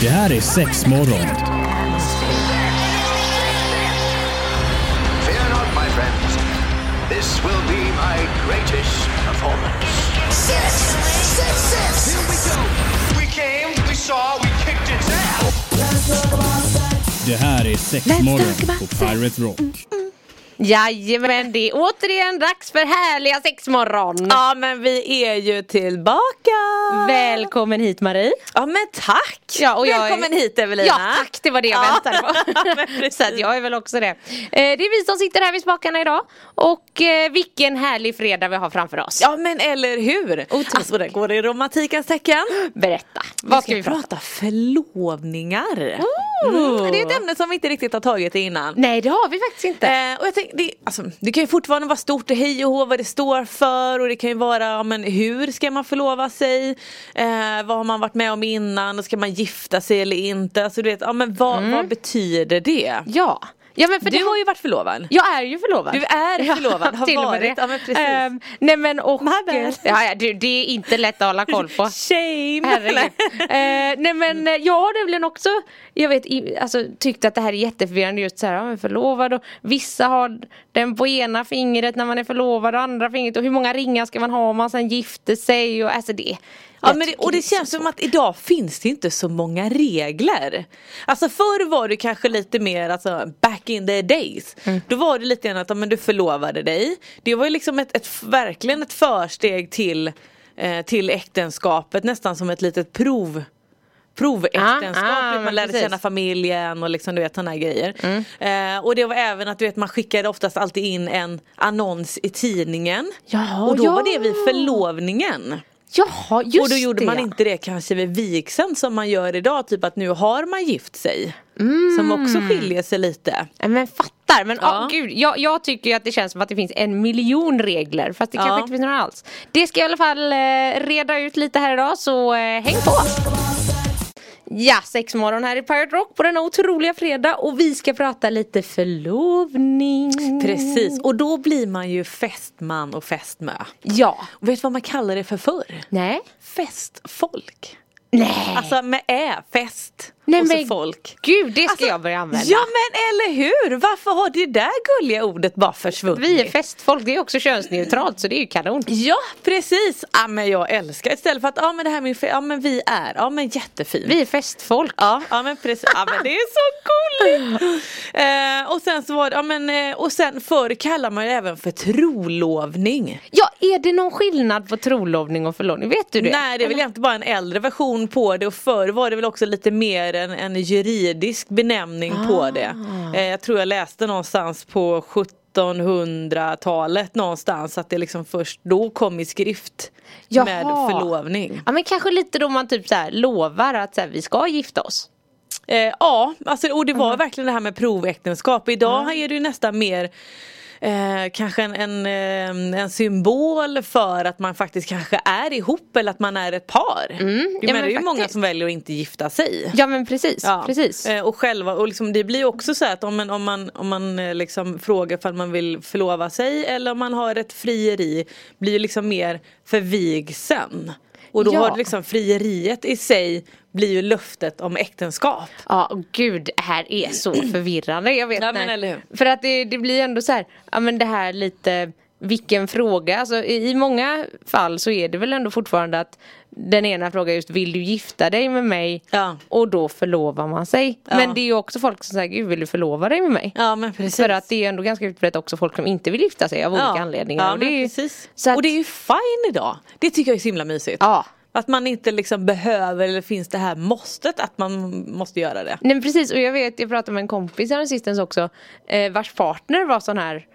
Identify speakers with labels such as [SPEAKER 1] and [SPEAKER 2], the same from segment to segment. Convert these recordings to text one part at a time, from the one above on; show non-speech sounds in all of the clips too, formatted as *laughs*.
[SPEAKER 1] Det här är sex morgon.
[SPEAKER 2] Fear not, my friends. This will be my greatest performance.
[SPEAKER 3] Six, six, six.
[SPEAKER 2] Here we go. We came, we saw, we kicked its ass.
[SPEAKER 1] Det här är sex
[SPEAKER 4] Let's
[SPEAKER 1] morgon
[SPEAKER 4] talk about
[SPEAKER 1] på Pirate Rock.
[SPEAKER 4] Jajamän, det är återigen dags för härliga sexmorgon.
[SPEAKER 5] Ja men vi är ju tillbaka!
[SPEAKER 4] Välkommen hit Marie.
[SPEAKER 5] Ja men tack!
[SPEAKER 4] Ja, och jag är-
[SPEAKER 5] Välkommen hit Evelina!
[SPEAKER 4] Ja tack, det var det jag
[SPEAKER 5] Ja.
[SPEAKER 4] väntade på. *laughs* Så att jag är väl också det. Eh, Det är vi som sitter här vid spakarna idag. Och eh, vilken härlig fredag vi har framför oss.
[SPEAKER 5] Ja men eller hur! Alltså det går i romantikens tecken.
[SPEAKER 4] Berätta, vad ska vi prata
[SPEAKER 5] prata förlovningar? Mm, det är ett ämne som vi inte riktigt har tagit innan.
[SPEAKER 4] Nej det har vi faktiskt inte.
[SPEAKER 5] Eh, och jag tänkte, det, alltså, det kan ju fortfarande vara stort och hej och hå vad det står för och det kan ju vara ja, men hur ska man förlova sig? Eh, vad har man varit med om innan? Och ska man gifta sig eller inte? Alltså, du vet, ja, men vad, vad betyder det?
[SPEAKER 4] Ja. Ja men för
[SPEAKER 5] Du
[SPEAKER 4] det
[SPEAKER 5] har ju varit förlovad.
[SPEAKER 4] Jag är ju förlovad.
[SPEAKER 5] Du är förlovad, har *laughs*
[SPEAKER 4] till och med
[SPEAKER 5] varit.
[SPEAKER 4] det.
[SPEAKER 5] Ja, men precis.
[SPEAKER 4] Ehm, nej men och... Ja, ja, det, det är inte lätt att hålla koll på. *laughs*
[SPEAKER 5] Shame!
[SPEAKER 4] Herregud. *laughs* eh, nej men eh, jag har nämligen också Jag vet i- alltså tyckt att det här är jätteförvirrande just så här, ja, men förlovad och vissa har den på ena fingret när man är förlovad och andra fingret och hur många ringar ska man ha om man sen gifter sig och alltså det
[SPEAKER 5] Ja, men det, och det känns som att idag finns det inte så många regler. Alltså förr var det kanske lite mer, alltså back in the days.
[SPEAKER 4] Mm.
[SPEAKER 5] Då var det lite grann att men du förlovade dig. Det var ju liksom ett, ett, verkligen ett försteg till, eh, till äktenskapet, nästan som ett litet prov proväktenskap,
[SPEAKER 4] Ah, ah,
[SPEAKER 5] man lärde
[SPEAKER 4] precis. Mm.
[SPEAKER 5] känna familjen och liksom du vet sådana här grejer. Eh, och det var även att du vet man skickade oftast alltid in en annons i tidningen.
[SPEAKER 4] Jaha,
[SPEAKER 5] och då
[SPEAKER 4] ja.
[SPEAKER 5] var det vid förlovningen.
[SPEAKER 4] Jaha just
[SPEAKER 5] Och då gjorde
[SPEAKER 4] det.
[SPEAKER 5] man inte det kanske vid vigseln som man gör idag, typ att nu har man gift sig. Som också skiljer sig lite.
[SPEAKER 4] Men fattar, men
[SPEAKER 5] Ja.
[SPEAKER 4] ja. gud, jag, jag tycker ju att det känns som att det finns en miljon regler fast det
[SPEAKER 5] Ja.
[SPEAKER 4] kanske inte finns några alls. Det ska jag i alla fall eh, reda ut lite här idag så eh, häng på! Ja, sexmorgon här i Pirate Rock på denna otroliga fredag och vi ska prata lite förlovning.
[SPEAKER 5] Precis, och då blir man ju fästman och fästmö.
[SPEAKER 4] Ja.
[SPEAKER 5] Och vet du vad man kallar det för förr?
[SPEAKER 4] Nej.
[SPEAKER 5] Festfolk.
[SPEAKER 4] Nej.
[SPEAKER 5] Alltså med ä, fest
[SPEAKER 4] Nej,
[SPEAKER 5] och så
[SPEAKER 4] men
[SPEAKER 5] folk.
[SPEAKER 4] Gud, det ska
[SPEAKER 5] Alltså,
[SPEAKER 4] jag börja använda.
[SPEAKER 5] Ja men eller hur! Varför har det där gulliga ordet bara försvunnit?
[SPEAKER 4] Vi är festfolk, det är också könsneutralt så det är ju kanon.
[SPEAKER 5] Ja precis! Ja men jag älskar istället för att ja men det här med ja men vi är, ja men jättefint.
[SPEAKER 4] Vi är festfolk.
[SPEAKER 5] Ja, ja men precis, ja men det är så gulligt! *laughs* Eh, och sen så var det, ja men eh, och sen förr kallar man ju även för trolovning.
[SPEAKER 4] Ja, är det någon skillnad på trolovning och förlovning? Vet du det?
[SPEAKER 5] Nej det är väl egentligen bara en äldre version på det och förr var det väl också lite mer en, en juridisk benämning på det.
[SPEAKER 4] Ah.
[SPEAKER 5] Eh, jag tror jag läste någonstans på 1700-talet någonstans att det liksom först då kom i skrift med
[SPEAKER 4] Jaha.
[SPEAKER 5] förlovning.
[SPEAKER 4] Ja men kanske lite då man typ så här lovar att så här, vi ska gifta oss.
[SPEAKER 5] Eh, ja, alltså, och det var verkligen det här med proväktenskap. Idag är det ju nästan mer Eh, kanske en, en, eh, en symbol för att man faktiskt kanske är ihop eller att man är ett par. Jag
[SPEAKER 4] ja, men
[SPEAKER 5] det är ju många som väljer att inte gifta sig.
[SPEAKER 4] Ja men precis,
[SPEAKER 5] Ja.
[SPEAKER 4] precis.
[SPEAKER 5] Eh, och själva, och liksom, det blir ju också så att om man, om man, om man eh, liksom frågar för man vill förlova sig eller om man har ett frieri blir ju liksom mer för vigseln. Och då
[SPEAKER 4] Ja.
[SPEAKER 5] har liksom frieriet i sig blir ju löftet om äktenskap.
[SPEAKER 4] Ja gud, det här är så *clears throat* förvirrande. Jag vet
[SPEAKER 5] Ja, men
[SPEAKER 4] inte.
[SPEAKER 5] eller hur?
[SPEAKER 4] För att det, det blir ändå så här, ja men det här lite vilken fråga, alltså i många fall så är det väl ändå fortfarande att den ena frågar just vill du gifta dig med mig?
[SPEAKER 5] Ja.
[SPEAKER 4] Och då förlovar man sig.
[SPEAKER 5] Ja.
[SPEAKER 4] Men det är ju också folk som säger gud vill du förlova dig med mig?
[SPEAKER 5] Ja men precis.
[SPEAKER 4] För att det är ju ändå ganska utbrett också folk som inte vill gifta sig av olika anledningar.
[SPEAKER 5] Ja,
[SPEAKER 4] och, det är
[SPEAKER 5] precis.
[SPEAKER 4] så att,
[SPEAKER 5] och det är ju fine idag. Det tycker jag är så himla mysigt.
[SPEAKER 4] Ja.
[SPEAKER 5] Att man inte liksom behöver eller finns det här måstet att man måste göra det.
[SPEAKER 4] Nej precis och jag vet, jag pratade med en kompis här sistens också eh, Vars partner var sån här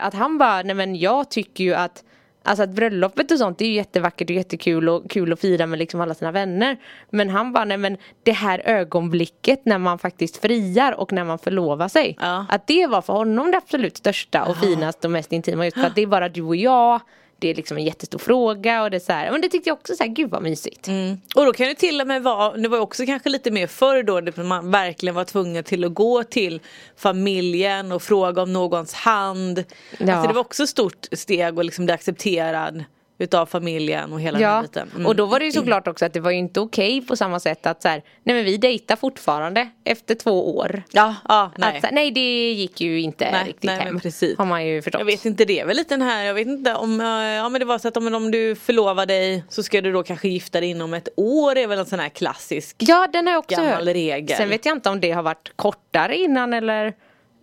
[SPEAKER 4] Att han bara, nej men jag tycker ju att Alltså att bröllopet och sånt det är ju jättevackert och jättekul och kul att fira med liksom alla sina vänner. Men han bara, nej men det här ögonblicket när man faktiskt friar och när man förlovar sig.
[SPEAKER 5] Ja.
[SPEAKER 4] Att det var för honom det absolut största och finaste och mest intima just för att det är bara du och jag Det är liksom en jättestor fråga och det är så här, men det tyckte jag också så här, gud vad mysigt
[SPEAKER 5] Och då kan det till och med vara, det var också kanske lite mer förr då det man verkligen var tvungen till att gå till familjen och fråga om någons hand.
[SPEAKER 4] Ja.
[SPEAKER 5] Alltså det var också ett stort steg och liksom bli accepterad utav familjen och hela den
[SPEAKER 4] Ja,
[SPEAKER 5] biten. Mm.
[SPEAKER 4] och då var det ju såklart också att det var ju inte okej på samma sätt att så här, nej men vi dejtar fortfarande efter två år.
[SPEAKER 5] Ja, ja, nej.
[SPEAKER 4] Att, här, nej det gick ju inte
[SPEAKER 5] Nej,
[SPEAKER 4] riktigt
[SPEAKER 5] nej, men
[SPEAKER 4] hem.
[SPEAKER 5] precis.
[SPEAKER 4] Har man ju förstått.
[SPEAKER 5] Jag vet inte, det är väl lite den här, jag vet inte om, eh, ja men det var så att om, om du förlovar dig så ska du då kanske gifta dig inom ett år är väl en sån här klassisk
[SPEAKER 4] Ja den har jag också
[SPEAKER 5] gammal
[SPEAKER 4] hört.
[SPEAKER 5] regel.
[SPEAKER 4] Sen vet jag inte om det har varit kortare innan eller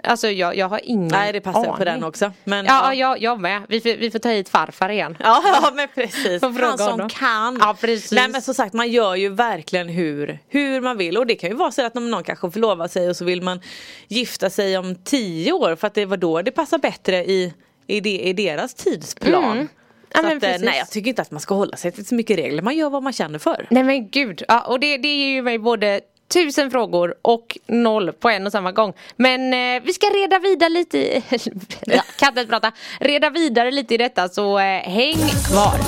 [SPEAKER 4] Alltså jag, jag har ingen
[SPEAKER 5] Nej det passar
[SPEAKER 4] aning.
[SPEAKER 5] på den också. Men,
[SPEAKER 4] Ja, ja. Jag, jag med. Vi får, vi får ta hit farfar igen.
[SPEAKER 5] Ja, *laughs* ja men precis. Han som
[SPEAKER 4] honom.
[SPEAKER 5] kan.
[SPEAKER 4] Ja, precis.
[SPEAKER 5] Nej men som sagt man gör ju verkligen hur, hur man vill. Och det kan ju vara så att någon kanske förlovar sig och så vill man gifta sig om tio år för att det var då det passar bättre i, i, de, i deras tidsplan.
[SPEAKER 4] Mm. Ja,
[SPEAKER 5] Så
[SPEAKER 4] men
[SPEAKER 5] att, eh, nej jag tycker inte att man ska hålla sig till så mycket regler. Man gör vad man känner för.
[SPEAKER 4] Nej men gud. Ja, och det, det ger ju mig både tusen frågor och noll på en och samma gång. Men eh, vi ska reda vidare lite i... *laughs* kan inte prata. Reda vidare lite i detta så eh, häng kvar.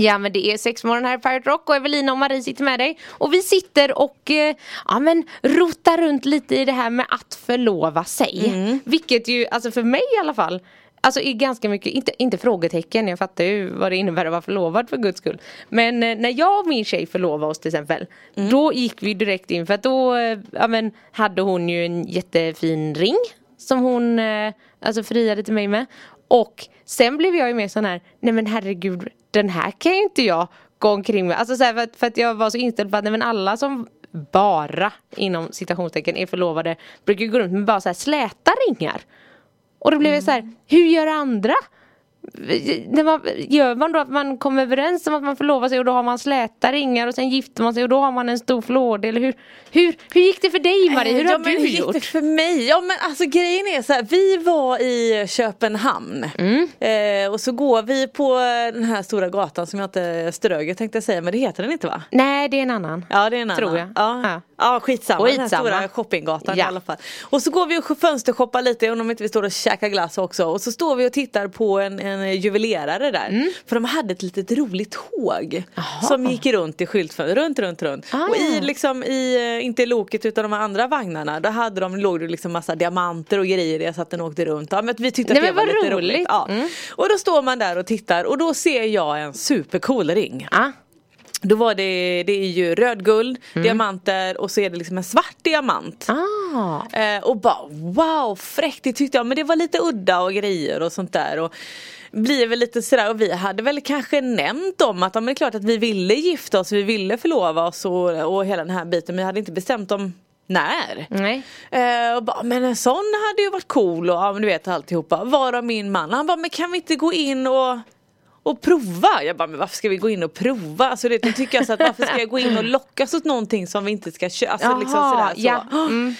[SPEAKER 4] Ja men det är sexmorgon här i Pirate Rock och Evelina och Marie sitter med dig. Och vi sitter och eh, ja, men rotar runt lite i det här med att förlova sig. Vilket ju, alltså för mig i alla fall, Alltså är ganska mycket, inte, inte frågetecken, jag fattar ju vad det innebär att vara förlovad för guds skull. Men eh, när jag och min tjej förlovade oss till exempel, då gick vi direkt in för att då eh, ja, men, hade hon ju en jättefin ring som hon eh, alltså friade till mig med. Och sen blev jag ju mer sån här, nej men herregud, den här kan ju inte jag gå omkring med. Alltså så här, för, att, för att jag var så inställd på att nej, men alla som bara inom citationstecken är förlovade brukar gå runt med bara så här släta ringar. Och då blev jag så här, hur gör andra? När man, gör man då att man kommer överens om att man förlovar sig och då har man släta ringar och sen gifter man sig och då har man en stor flård eller hur, hur, hur gick det för dig Marie? Hur
[SPEAKER 5] ja,
[SPEAKER 4] har
[SPEAKER 5] men
[SPEAKER 4] du
[SPEAKER 5] hur gick
[SPEAKER 4] gjort?
[SPEAKER 5] det för mig? Ja men alltså grejen är så här, vi var i Köpenhamn
[SPEAKER 4] Mm.
[SPEAKER 5] eh, och så går vi på den här stora gatan som jag inte tänkte jag säga men det heter den inte va?
[SPEAKER 4] Nej det är en annan.
[SPEAKER 5] Ja det är en annan.
[SPEAKER 4] Tror jag.
[SPEAKER 5] Ja,
[SPEAKER 4] Ja.
[SPEAKER 5] ja. skitsamma. Den här stora shoppinggatan
[SPEAKER 4] Ja.
[SPEAKER 5] i alla fall. Och så går vi och fönstershoppar lite om inte vi står och käkar glass också. Och så står vi och tittar på en, en juvelerare där.
[SPEAKER 4] Mm.
[SPEAKER 5] För de hade ett litet roligt tåg. Som gick runt i skyltfönstret, runt, runt, runt.
[SPEAKER 4] Ah,
[SPEAKER 5] och i liksom i, eh, inte i loket utan de andra vagnarna. Då hade de, låg det liksom massa diamanter och grejer i så att den åkte runt. Ja, men vi tyckte att
[SPEAKER 4] Nej,
[SPEAKER 5] det
[SPEAKER 4] men
[SPEAKER 5] var lite roligt.
[SPEAKER 4] roligt.
[SPEAKER 5] Ja.
[SPEAKER 4] Mm.
[SPEAKER 5] Och då står man där och tittar och då ser jag en supercool ring.
[SPEAKER 4] Ah.
[SPEAKER 5] Då var det, det är ju rödguld, diamanter och så är det liksom en svart diamant.
[SPEAKER 4] Ah.
[SPEAKER 5] Eh, och bara wow fräckt, det tyckte jag. Men det var lite udda och grejer och sånt där. Och blir väl lite sådär och vi hade väl kanske nämnt om att ja, men det är klart att vi ville gifta oss, vi ville förlova oss och, och hela den här biten. Men vi hade inte bestämt om när.
[SPEAKER 4] Nej.
[SPEAKER 5] Eh, och bara, men en sån hade ju varit cool och ja, men du vet alltihopa. Varav min man, han bara, men kan vi inte gå in och och prova. Jag bara, men varför ska vi gå in och prova? Alltså det, tycker jag så att varför ska jag gå in och lockas åt någonting som vi inte ska köpa? Alltså liksom
[SPEAKER 4] Jaha,
[SPEAKER 5] sådär så.
[SPEAKER 4] ja. Mm.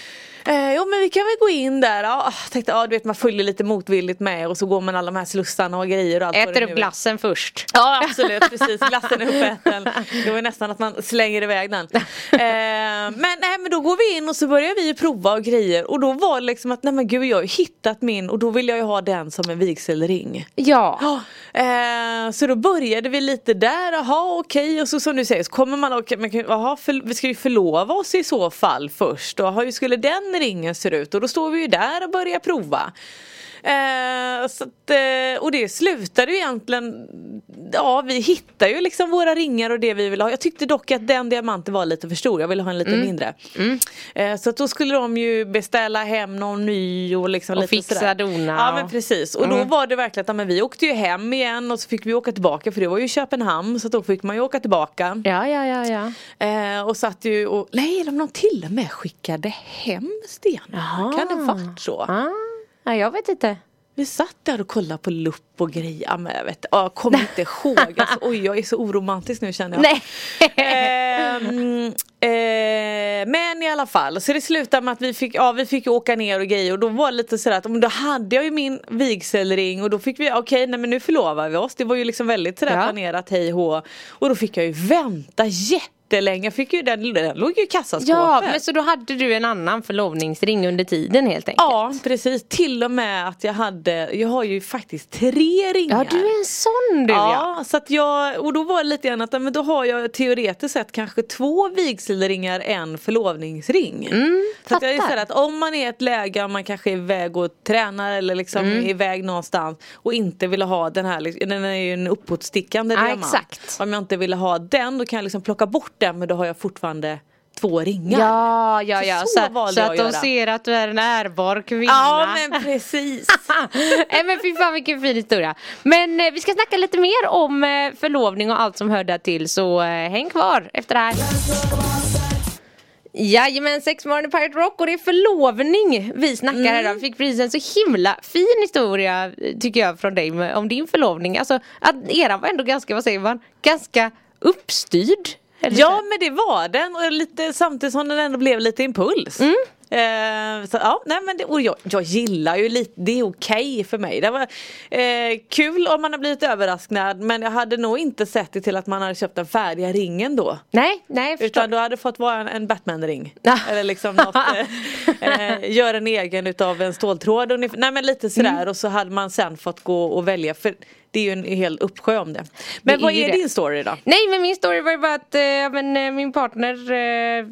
[SPEAKER 5] Eh, jo men vi kan väl gå in där. Ja, tänkte, ja, du vet man följer lite motvilligt med och så går man alla de här slussarna och grejer och allt
[SPEAKER 4] Äter upp
[SPEAKER 5] är.
[SPEAKER 4] glassen först.
[SPEAKER 5] Ja absolut, precis. Glassen är uppäten. Det var nästan att man slänger iväg den. *laughs* Eh, men, nej, men då går vi in och så börjar vi prova och grejer. Och då var det liksom att nej men gud jag har ju hittat min och då vill jag ju ha den som en vigselring.
[SPEAKER 4] Ja.
[SPEAKER 5] Ja, eh, så då började vi lite där, jaha okej och så som du säger så kommer man och kan- för, vi ska ju förlova oss i så fall först och hur skulle den ringen ser ut och då står vi ju där och börjar prova. Eh, så att, eh, och det slutade ju egentligen, ja vi hittar ju liksom våra ringar och det vi vill ha. Jag tyckte dock att den diamanten var lite för stor, jag ville ha en lite
[SPEAKER 4] Mm.
[SPEAKER 5] mindre. Eh, så att då skulle de ju beställa hem någon ny och liksom
[SPEAKER 4] Och
[SPEAKER 5] lite
[SPEAKER 4] fixa,
[SPEAKER 5] sådär.
[SPEAKER 4] dona
[SPEAKER 5] Ja men precis och då var det verkligen att men vi åkte ju hem igen och så fick vi åka tillbaka för det var ju Köpenhamn så då fick man ju åka tillbaka.
[SPEAKER 4] Ja, ja, ja, ja.
[SPEAKER 5] Eh, och satt ju och, nej de till och med skickade hem stenar. Kan det varit så?
[SPEAKER 4] Ah. Ja, jag vet inte.
[SPEAKER 5] Vi satt där och kollade på lupp och grejer. Ja, men jag vet, ja, jag kommer inte ihåg. *laughs* Alltså, oj jag är så oromantisk nu känner jag.
[SPEAKER 4] Nej.
[SPEAKER 5] Ehm, eh, men i alla fall, så det slutade med att vi fick, ja, vi fick åka ner och grejer och då var det lite sådär att då hade jag ju min vigselring och då fick vi, okej nej men nu förlovar vi oss. Det var ju liksom väldigt sådär
[SPEAKER 4] Ja.
[SPEAKER 5] planerat hej hå. Och då fick jag ju vänta jätte jättelänge. Fick ju den, den låg ju i kassaskåpet.
[SPEAKER 4] Ja, men så då hade du en annan förlovningsring under tiden helt enkelt?
[SPEAKER 5] Ja precis, till och med att jag hade, jag har ju faktiskt tre ringar.
[SPEAKER 4] Ja, du är en sån du ja.
[SPEAKER 5] Ja, så att jag, och då var det lite grann att men då har jag teoretiskt sett kanske två vigselringar, en förlovningsring. så att jag
[SPEAKER 4] Mm,
[SPEAKER 5] här att om man är i ett läge, man kanske är iväg och tränar eller liksom
[SPEAKER 4] Mm.
[SPEAKER 5] är iväg någonstans och inte ville ha den här, den är ju en uppåtstickande
[SPEAKER 4] Ja,
[SPEAKER 5] diamant.
[SPEAKER 4] exakt.
[SPEAKER 5] Om jag inte ville ha den då kan jag liksom plocka bort den men då har jag fortfarande två ringar.
[SPEAKER 4] Ja, ja,
[SPEAKER 5] Så
[SPEAKER 4] ja.
[SPEAKER 5] så
[SPEAKER 4] Så, så
[SPEAKER 5] jag
[SPEAKER 4] att
[SPEAKER 5] att
[SPEAKER 4] de ser att du är en ärbar kvinna.
[SPEAKER 5] Ja men precis. *laughs*
[SPEAKER 4] Nej men fy fan vilken fin historia. Men eh, vi ska snacka lite mer om eh, förlovning och allt som hör där till så eh, häng kvar efter det här. Jajamän, sexmorgon i Pirate Rock och det är förlovning vi snackar här
[SPEAKER 5] Mm.
[SPEAKER 4] om. Fick precis en så himla fin historia tycker jag från dig om din förlovning. Alltså att era var ändå ganska, vad säger man, ganska uppstyrd. Eller
[SPEAKER 5] Ja men det var den och lite, samtidigt som den ändå blev lite impuls.
[SPEAKER 4] Mm.
[SPEAKER 5] Eh, så, ja, nej, men det, och jag, jag gillar ju lite, det är okej för mig. Det var eh, kul om man har blivit överraskad men jag hade nog inte sett det till att man hade köpt den färdiga ringen då.
[SPEAKER 4] Nej, nej förstår.
[SPEAKER 5] Utan du hade fått vara en, en Batman-ring. Eller liksom något, eh, *laughs* eh, gör en egen utav en ståltråd. Nej men lite sådär
[SPEAKER 4] Mm.
[SPEAKER 5] och så hade man sen fått gå och välja för det är ju en hel uppsjö om det. Men
[SPEAKER 4] Det
[SPEAKER 5] vad
[SPEAKER 4] är det.
[SPEAKER 5] din story då?
[SPEAKER 4] Nej men min story var ju bara att eh, men, eh, min partner eh,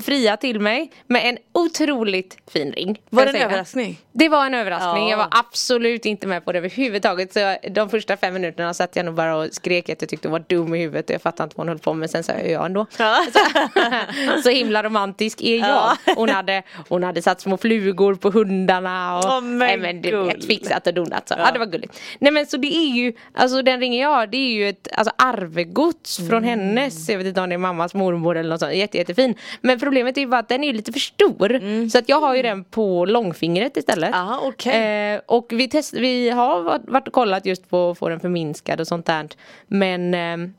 [SPEAKER 4] fria till mig med en otroligt fin ring.
[SPEAKER 5] Var det en
[SPEAKER 4] säga.
[SPEAKER 5] överraskning?
[SPEAKER 4] Det var en överraskning.
[SPEAKER 5] Ja.
[SPEAKER 4] Jag var absolut inte med på det överhuvudtaget. Så de första fem minuterna satt jag nog bara och skrek att jag tyckte hon var dum i huvudet och jag fattade inte vad hon höll på med. Sen sa jag ja ändå.
[SPEAKER 5] Ja. *laughs* *laughs*
[SPEAKER 4] så himla romantisk är jag.
[SPEAKER 5] Ja. *laughs*
[SPEAKER 4] Hon, hade, hon hade satt små flugor på hundarna och
[SPEAKER 5] Åh, men
[SPEAKER 4] nej, men du vet, fixat och donat. Så. Ja. det var gulligt. Nej men så det är ju, alltså den ringen jag har det är ju ett alltså, arvegods från
[SPEAKER 5] Mm.
[SPEAKER 4] hennes, jag vet inte om det är mammas mormor eller något sånt, Jätte, jättefin. Men problemet är ju bara att den är lite för stor. Så att jag har ju den på långfingret istället.
[SPEAKER 5] Mm. okej.
[SPEAKER 4] Eh, och vi, test, vi har varit- varit och kollat just på att få den förminskad och sånt där. Men eh,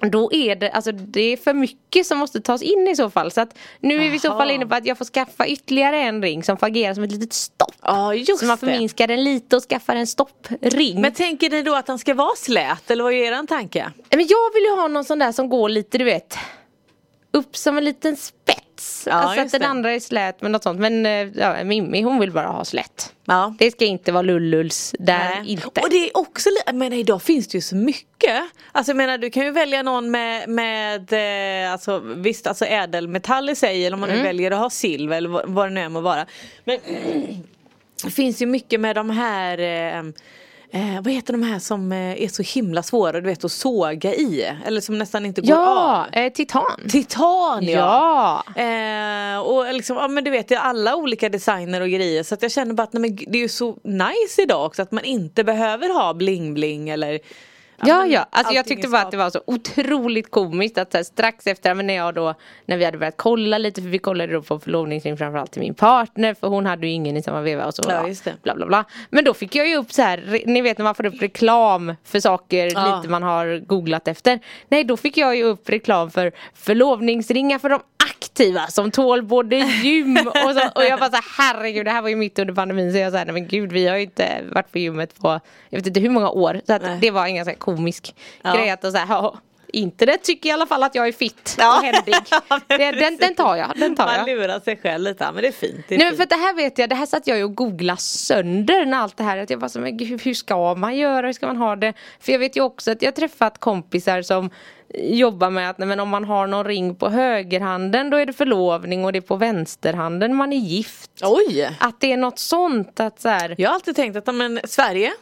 [SPEAKER 4] då är det, alltså det är för mycket som måste tas in i så fall. Så att nu är vi i så fall inne på att jag får skaffa ytterligare en ring som får agera som ett litet stopp.
[SPEAKER 5] Ja just
[SPEAKER 4] Så man
[SPEAKER 5] det.
[SPEAKER 4] förminskar den lite och skaffar en stoppring.
[SPEAKER 5] Men tänker ni då att den ska vara slät eller vad är er tanke?
[SPEAKER 4] Men jag vill ju ha någon sån där som går lite du vet Upp som en liten.
[SPEAKER 5] Ja,
[SPEAKER 4] alltså att den
[SPEAKER 5] det.
[SPEAKER 4] andra är slät med något sånt. Men eh, ja, Mimmi hon vill bara ha slätt.
[SPEAKER 5] Ja.
[SPEAKER 4] Det ska inte vara lulluls där
[SPEAKER 5] Nej.
[SPEAKER 4] inte.
[SPEAKER 5] Och det är också, jag menar idag finns det ju så mycket. Alltså jag menar du kan ju välja någon med, med eh, alltså, visst alltså ädelmetall i sig eller om man nu väljer att ha silver eller vad, vad det nu än må vara. Men *clears throat* det finns ju mycket med de här eh, Eh, vad heter de här som eh, är så himla svåra du vet att såga i? Eller som nästan inte går
[SPEAKER 4] ja,
[SPEAKER 5] av?
[SPEAKER 4] eh, titan.
[SPEAKER 5] Titan ja!
[SPEAKER 4] Ja.
[SPEAKER 5] Eh, och liksom, ja men du vet det är alla olika designer och grejer så att jag känner bara att nej, men det är ju så nice idag också att man inte behöver ha bling bling eller
[SPEAKER 4] Ja, ja. Alltså jag tyckte bara att det var så otroligt komiskt att så här, strax efter, men när jag då, när vi hade börjat kolla lite, för vi kollade då på förlovningsring framförallt till min partner, för hon hade ju ingen i samma veva och så.
[SPEAKER 5] Ja, just det.
[SPEAKER 4] Bla, bla, bla. Men då fick jag ju upp så här, ni vet när man får upp reklam för saker
[SPEAKER 5] Ja.
[SPEAKER 4] lite man har googlat efter. Nej, då fick jag ju upp reklam för förlovningsringar för de aktiva som tål både gym *laughs* och så. Och jag bara så här, herregud, det här var ju mitt under pandemin, så jag sa, nej men gud, vi har ju inte varit på gymmet på, jag vet inte hur många år. Så att
[SPEAKER 5] Nej.
[SPEAKER 4] det var en ganska komisk
[SPEAKER 5] Ja.
[SPEAKER 4] grej att så här, internet tycker i alla fall att jag är fit
[SPEAKER 5] Ja.
[SPEAKER 4] och händig. *laughs* Det, den, den tar jag, den tar
[SPEAKER 5] Man
[SPEAKER 4] jag.
[SPEAKER 5] lurar sig själv lite, men det är fint. Det är
[SPEAKER 4] Nej
[SPEAKER 5] fint.
[SPEAKER 4] för det här vet jag, det här satt jag ju och googlade sönder när allt det här, att jag bara så, men gud, hur ska man göra, hur ska man ha det? För jag vet ju också att jag har träffat kompisar som jobbar med att men om man har någon ring på högerhanden då är det förlovning och det är på vänsterhanden man är gift.
[SPEAKER 5] Oj!
[SPEAKER 4] Att det är något sånt att så här,
[SPEAKER 5] Jag har alltid tänkt att men, Sverige,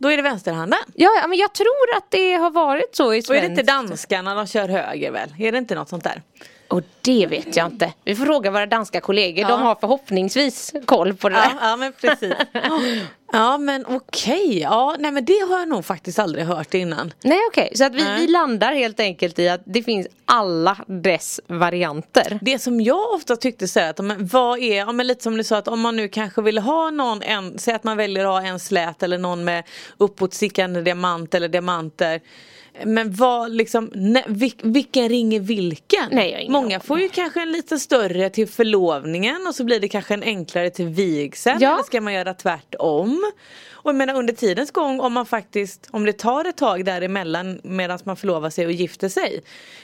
[SPEAKER 5] då är det vänsterhanden.
[SPEAKER 4] ja, ja men jag tror att det har varit så i
[SPEAKER 5] Och är det inte danskarna de kör höger väl? Är det inte något sånt där?
[SPEAKER 4] Och det vet jag inte. Vi får fråga våra danska kollegor.
[SPEAKER 5] Ja.
[SPEAKER 4] De har förhoppningsvis koll på det
[SPEAKER 5] Ja,
[SPEAKER 4] där.
[SPEAKER 5] ja men precis. *laughs* Ja men okej, ja nej men det har jag nog faktiskt aldrig hört innan.
[SPEAKER 4] Nej okej, så att vi, vi landar helt enkelt i att det finns alla dess varianter.
[SPEAKER 5] Det som jag ofta tyckte så här, att men vad är, ja, men lite som du sa att om man nu kanske vill ha någon, en, säg att man väljer att ha en slät eller någon med uppåtstickande diamant eller diamanter. Men vad liksom, ne, vil, vilken ringer vilken?
[SPEAKER 4] Nej,
[SPEAKER 5] Många får ju kanske en lite större till förlovningen och så blir det kanske en enklare till vigseln.
[SPEAKER 4] Ja.
[SPEAKER 5] Eller ska man göra tvärtom? Och jag menar under tidens gång om man faktiskt, om det tar ett tag däremellan medan man förlovar sig och gifter sig.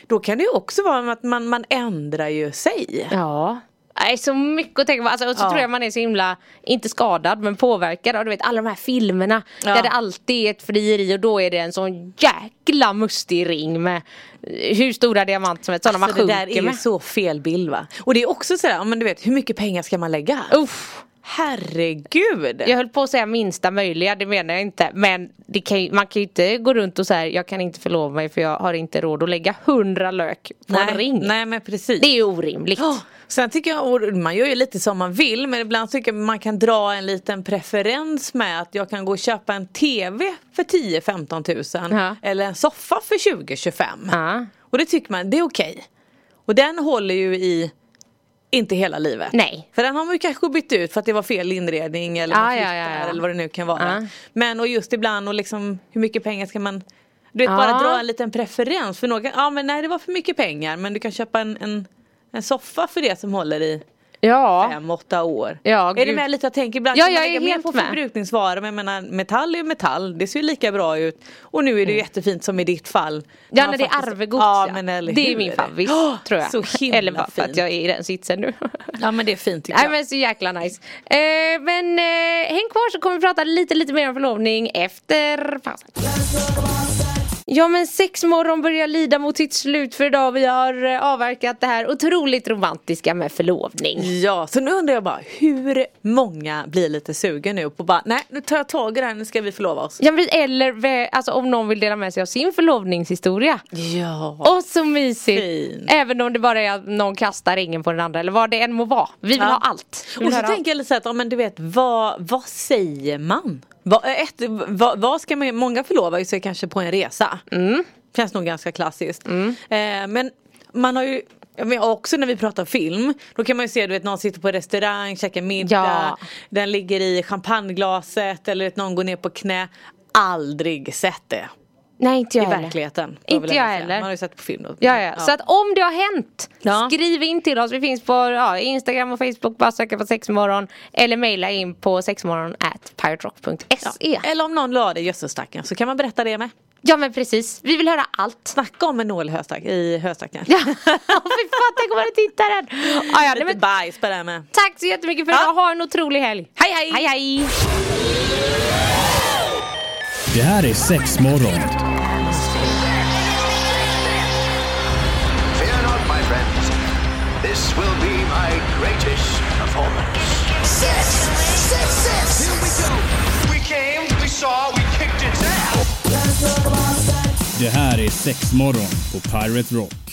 [SPEAKER 5] Då kan det ju också vara att man, man ändrar ju sig.
[SPEAKER 4] Ja. Nej, så mycket att tänka på. Alltså, och så
[SPEAKER 5] Ja.
[SPEAKER 4] tror jag man är så himla, inte skadad men påverkad av du vet alla de här filmerna.
[SPEAKER 5] Ja.
[SPEAKER 4] Där det alltid är ett frieri och då är det en sån jäkla mustig ring med hur stora diamanter som helst. Sådana
[SPEAKER 5] Alltså,
[SPEAKER 4] man
[SPEAKER 5] det
[SPEAKER 4] sjunker
[SPEAKER 5] där är
[SPEAKER 4] med.
[SPEAKER 5] så fel bild va. Och det är också sådär, men du vet hur mycket pengar ska man lägga?
[SPEAKER 4] Uff.
[SPEAKER 5] Herregud!
[SPEAKER 4] Jag höll på att säga minsta möjliga, det menar jag inte. Men det kan man kan ju inte gå runt och säga jag kan inte förlova mig för jag har inte råd att lägga hundra lök på en ring.
[SPEAKER 5] nej men precis.
[SPEAKER 4] Det är ju orimligt.
[SPEAKER 5] Ja, Sen tycker jag, man gör ju lite som man vill men ibland tycker jag man kan dra en liten preferens med att jag kan gå och köpa en TV för 10-15 tusen
[SPEAKER 4] Ja.
[SPEAKER 5] eller en soffa för 20-25.
[SPEAKER 4] Ja.
[SPEAKER 5] Och det tycker man, det är okej. Och den håller ju i inte hela livet.
[SPEAKER 4] Nej.
[SPEAKER 5] För den har man ju kanske bytt ut för att det var fel inredning eller man
[SPEAKER 4] ja, ja, ja.
[SPEAKER 5] eller vad det nu kan vara. Men och just ibland och liksom hur mycket pengar ska man du vet bara dra en liten preferens för någon, ja men nej det var för mycket pengar men du kan köpa en, en, en soffa för det som håller i
[SPEAKER 4] Ja.
[SPEAKER 5] fem, åtta år.
[SPEAKER 4] Ja,
[SPEAKER 5] är det
[SPEAKER 4] gud.
[SPEAKER 5] med lite jag tänker ibland
[SPEAKER 4] Ja, jag är helt
[SPEAKER 5] på
[SPEAKER 4] med.
[SPEAKER 5] förbrukningsvaror men jag menar metall är ju metall, det ser ju lika bra ut. Och nu är det ju jättefint som i ditt fall.
[SPEAKER 4] Mm. Ja när det är arvegods
[SPEAKER 5] ja, men eller
[SPEAKER 4] Det är min favorit
[SPEAKER 5] Åh,
[SPEAKER 4] tror jag.
[SPEAKER 5] Så himla
[SPEAKER 4] Eller bara för att jag är i den sitsen nu. *laughs*
[SPEAKER 5] Ja men det är fint tycker
[SPEAKER 4] Nej
[SPEAKER 5] jag.
[SPEAKER 4] men så jäkla nice. Eh, men eh, häng kvar så kommer vi prata lite lite mer om förlovning efter pausen. Ja men sexmorgon börjar lida mot sitt slut för idag. Vi har eh, avverkat det här otroligt romantiska med förlovning.
[SPEAKER 5] Ja, så nu undrar jag bara hur många blir lite sugen nu på bara nej nu tar jag tag i det här, nu ska vi förlova oss.
[SPEAKER 4] Ja, men, eller alltså, om någon vill dela med sig av sin förlovningshistoria.
[SPEAKER 5] Ja.
[SPEAKER 4] Och så mysigt!
[SPEAKER 5] Fint.
[SPEAKER 4] Även om det bara är att någon kastar ringen på den andra eller vad det än må vara. Vi vill
[SPEAKER 5] Ja.
[SPEAKER 4] ha allt. Vi vill
[SPEAKER 5] Och så tänker jag lite så att, ja, men du vet, vad, vad säger man? Vad, ett, vad, vad ska man, många förlovar sig kanske på en resa.
[SPEAKER 4] Mm.
[SPEAKER 5] Känns nog ganska klassiskt. Eh, men man har ju menar, också när vi pratar film, då kan man ju se du vet någon sitter på restaurang, käkar middag,
[SPEAKER 4] Ja.
[SPEAKER 5] den ligger i champagneglaset eller att någon går ner på knä. Aldrig sett det
[SPEAKER 4] Nej inte
[SPEAKER 5] i
[SPEAKER 4] jag heller.
[SPEAKER 5] verkligheten.
[SPEAKER 4] Inte jag heller.
[SPEAKER 5] Man har ju sett på film då.
[SPEAKER 4] Ja, ja. Så att om det har hänt,
[SPEAKER 5] Ja.
[SPEAKER 4] skriv in till oss. Vi finns på ja, Instagram och Facebook. Bara söka på sexmorgon. Eller mejla in på sexmorgon at piraterock.se. Ja.
[SPEAKER 5] Eller om någon la det i gödselstacken så kan man berätta det med.
[SPEAKER 4] men precis. Vi vill höra allt.
[SPEAKER 5] Snacka om en nål i höstack- i höstacken.
[SPEAKER 4] Ja, *laughs* Åh, fy fan tänk om man tittar den. Ja, ja,
[SPEAKER 5] Lite
[SPEAKER 4] men,
[SPEAKER 5] bajs på det här med.
[SPEAKER 4] tack så jättemycket för
[SPEAKER 5] Ja.
[SPEAKER 4] idag. Ha en otrolig helg.
[SPEAKER 5] Hej hej!
[SPEAKER 4] Hej hej!
[SPEAKER 1] Det här är Sexmorgon.
[SPEAKER 2] My greatest performance.
[SPEAKER 3] Six, six, six. Here we go.
[SPEAKER 2] We came, we saw, we kicked its ass.
[SPEAKER 1] Det här är Sexmorgon på Pirate Rock.